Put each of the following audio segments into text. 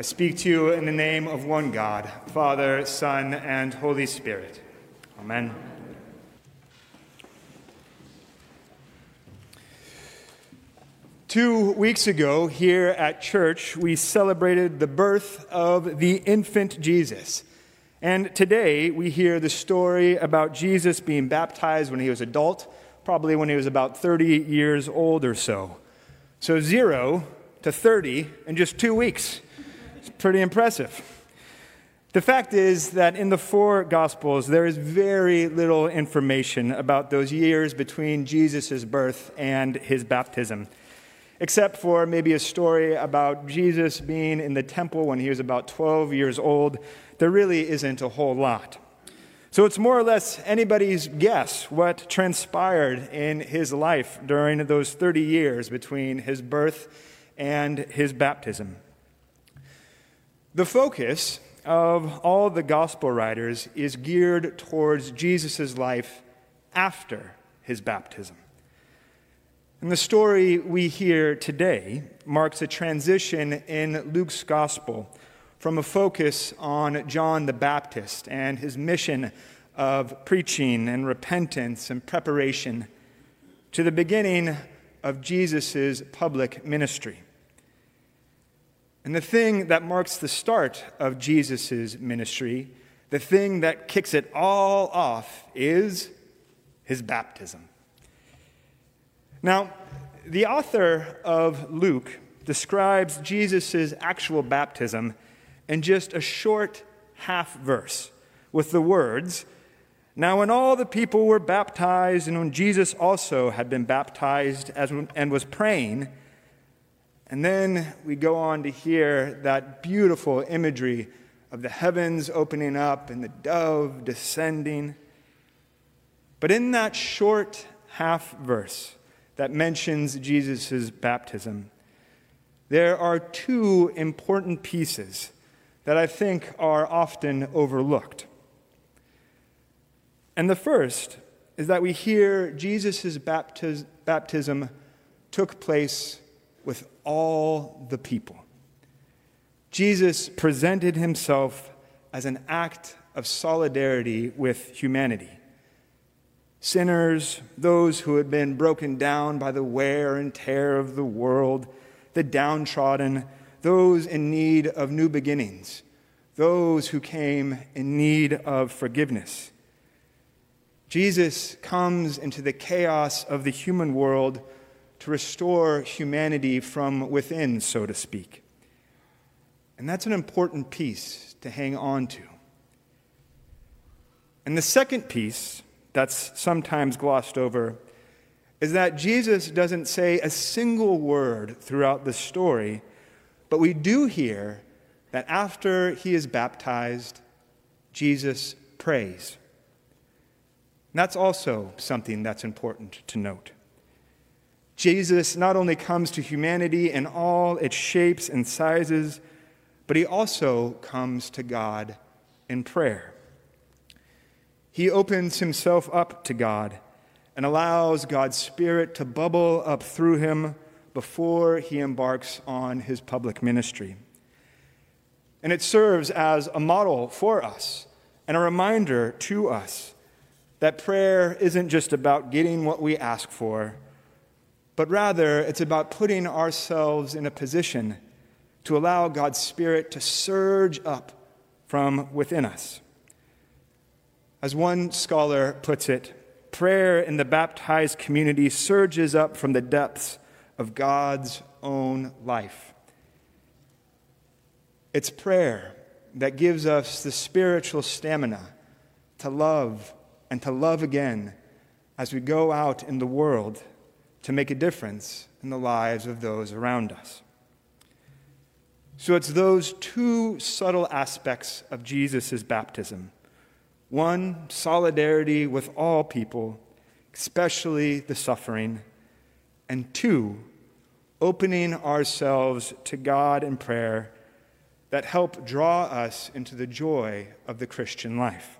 I speak to you in the name of one God, Father, Son, and Holy Spirit. Amen. Two weeks ago, here at church, we celebrated the birth of the infant Jesus. And today, we hear the story about Jesus being baptized when he was adult, probably when he was about 30 years old or so. So, zero to 30 in just two weeks. It's pretty impressive. The fact is that in the four Gospels, there is very little information about those years between Jesus' birth and his baptism except for maybe a story about Jesus being in the temple when he was about 12 years old. There really isn't a whole lot. So it's more or less anybody's guess what transpired in his life during those 30 years between his birth and his baptism. The focus of all the gospel writers is geared towards Jesus' life after his baptism. And the story we hear today marks a transition in Luke's gospel from a focus on John the Baptist and his mission of preaching and repentance and preparation to the beginning of Jesus' public ministry. And the thing that marks the start of Jesus' ministry, the thing that kicks it all off, is his baptism. Now, the author of Luke describes Jesus' actual baptism in just a short half verse with the words Now, when all the people were baptized, and when Jesus also had been baptized and was praying, and then we go on to hear that beautiful imagery of the heavens opening up and the dove descending. But in that short half verse, that mentions Jesus' baptism, there are two important pieces that I think are often overlooked. And the first is that we hear Jesus' baptiz- baptism took place with all the people. Jesus presented himself as an act of solidarity with humanity sinners, those who had been broken down by the wear and tear of the world, the downtrodden, those in need of new beginnings, those who came in need of forgiveness. Jesus comes into the chaos of the human world to restore humanity from within, so to speak. And that's an important piece to hang on to. And the second piece that's sometimes glossed over is that Jesus doesn't say a single word throughout the story, but we do hear that after he is baptized, Jesus prays. And that's also something that's important to note. Jesus not only comes to humanity in all its shapes and sizes, but he also comes to God in prayer. He opens himself up to God and allows God's Spirit to bubble up through him before he embarks on his public ministry. And it serves as a model for us and a reminder to us that prayer isn't just about getting what we ask for, but rather it's about putting ourselves in a position to allow God's Spirit to surge up from within us. As one scholar puts it, prayer in the baptized community surges up from the depths of God's own life. It's prayer that gives us the spiritual stamina to love and to love again as we go out in the world to make a difference in the lives of those around us. So it's those two subtle aspects of Jesus' baptism one, solidarity with all people, especially the suffering. And two, opening ourselves to God in prayer that help draw us into the joy of the Christian life.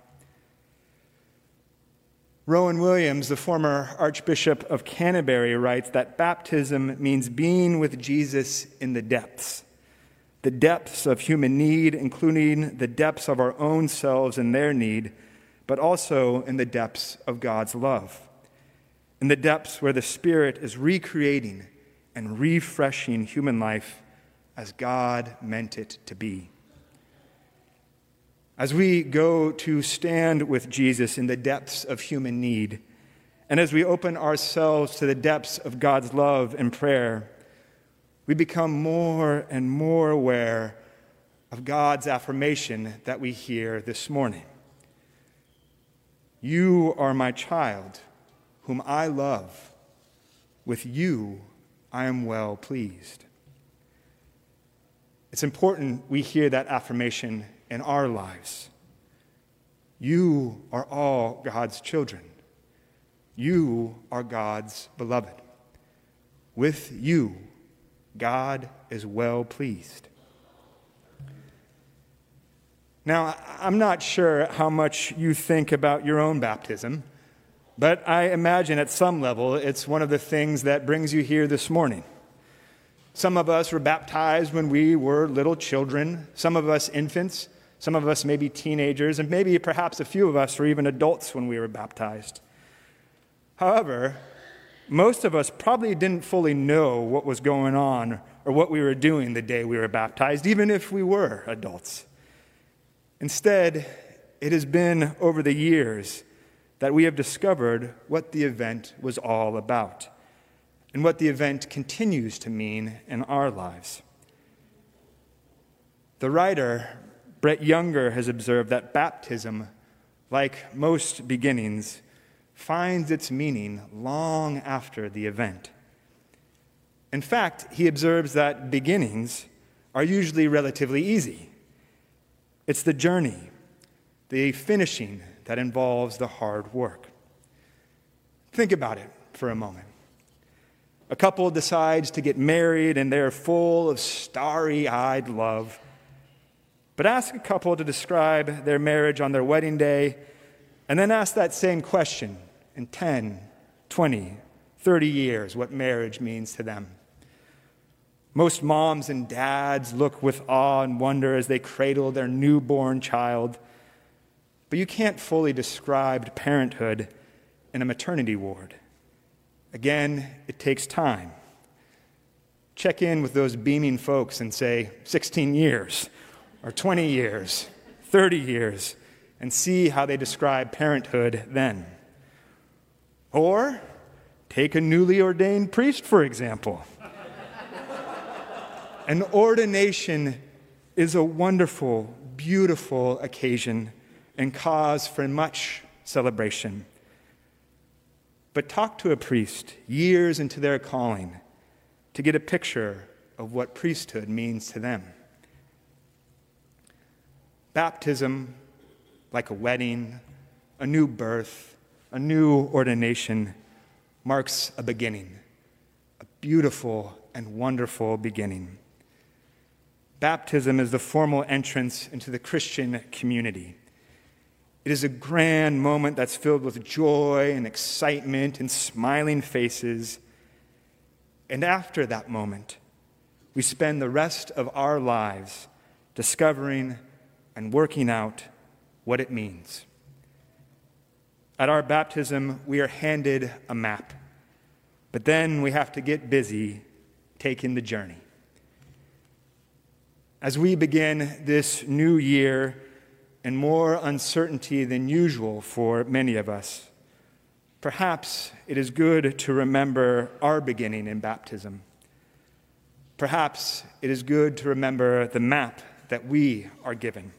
Rowan Williams, the former Archbishop of Canterbury, writes that baptism means being with Jesus in the depths. the depths of human need, including the depths of our own selves and their need, but also in the depths of God's love, in the depths where the Spirit is recreating and refreshing human life as God meant it to be. As we go to stand with Jesus in the depths of human need, and as we open ourselves to the depths of God's love and prayer, we become more and more aware of God's affirmation that we hear this morning. You are my child, whom I love. With you I am well pleased. It's important we hear that affirmation in our lives. You are all God's children. You are God's beloved. With you, God is well pleased. Now, I'm not sure how much you think about your own baptism, but I imagine at some level it's one of the things that brings you here this morning. Some of us were baptized when we were little children, some of us infants, some of us may be teenagers, and maybe perhaps a few of us were even adults when we were baptized. However, most of us probably didn't fully know what was going on or what we were doing the day we were baptized, even if we were adults. Instead, it has been over the years that we have discovered what the event was all about and what the event continues to mean in our lives. The writer, Brett Younger, has observed that baptism, like most beginnings, finds its meaning long after the event. In fact, he observes that beginnings are usually relatively easy. It's the journey, the finishing, that involves the hard work. Think about it for a moment. A couple decides to get married and they're full of starry eyed love. But ask a couple to describe their marriage on their wedding day, and then ask that same question in 10, 20, 30 years what marriage means to them. Most moms and dads look with awe and wonder as they cradle their newborn child. But you can't fully describe parenthood in a maternity ward. Again, it takes time. Check in with those beaming folks and say 16 years, or 20 years, 30 years, and see how they describe parenthood then. Or take a newly ordained priest, for example. An ordination is a wonderful, beautiful occasion and cause for much celebration. But talk to a priest years into their calling to get a picture of what priesthood means to them. Baptism, like a wedding, a new birth, a new ordination marks a beginning, a beautiful and wonderful beginning. Baptism is the formal entrance into the Christian community. It is a grand moment that's filled with joy and excitement and smiling faces. And after that moment, we spend the rest of our lives discovering and working out what it means. At our baptism, we are handed a map, but then we have to get busy taking the journey. As we begin this new year and more uncertainty than usual for many of us, perhaps it is good to remember our beginning in baptism. Perhaps it is good to remember the map that we are given,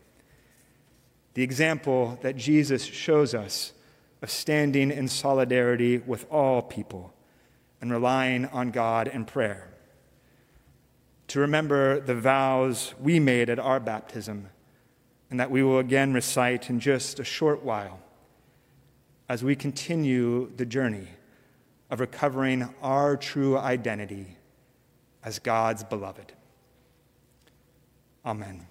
the example that Jesus shows us of standing in solidarity with all people and relying on God in prayer. To remember the vows we made at our baptism and that we will again recite in just a short while as we continue the journey of recovering our true identity as God's beloved. Amen.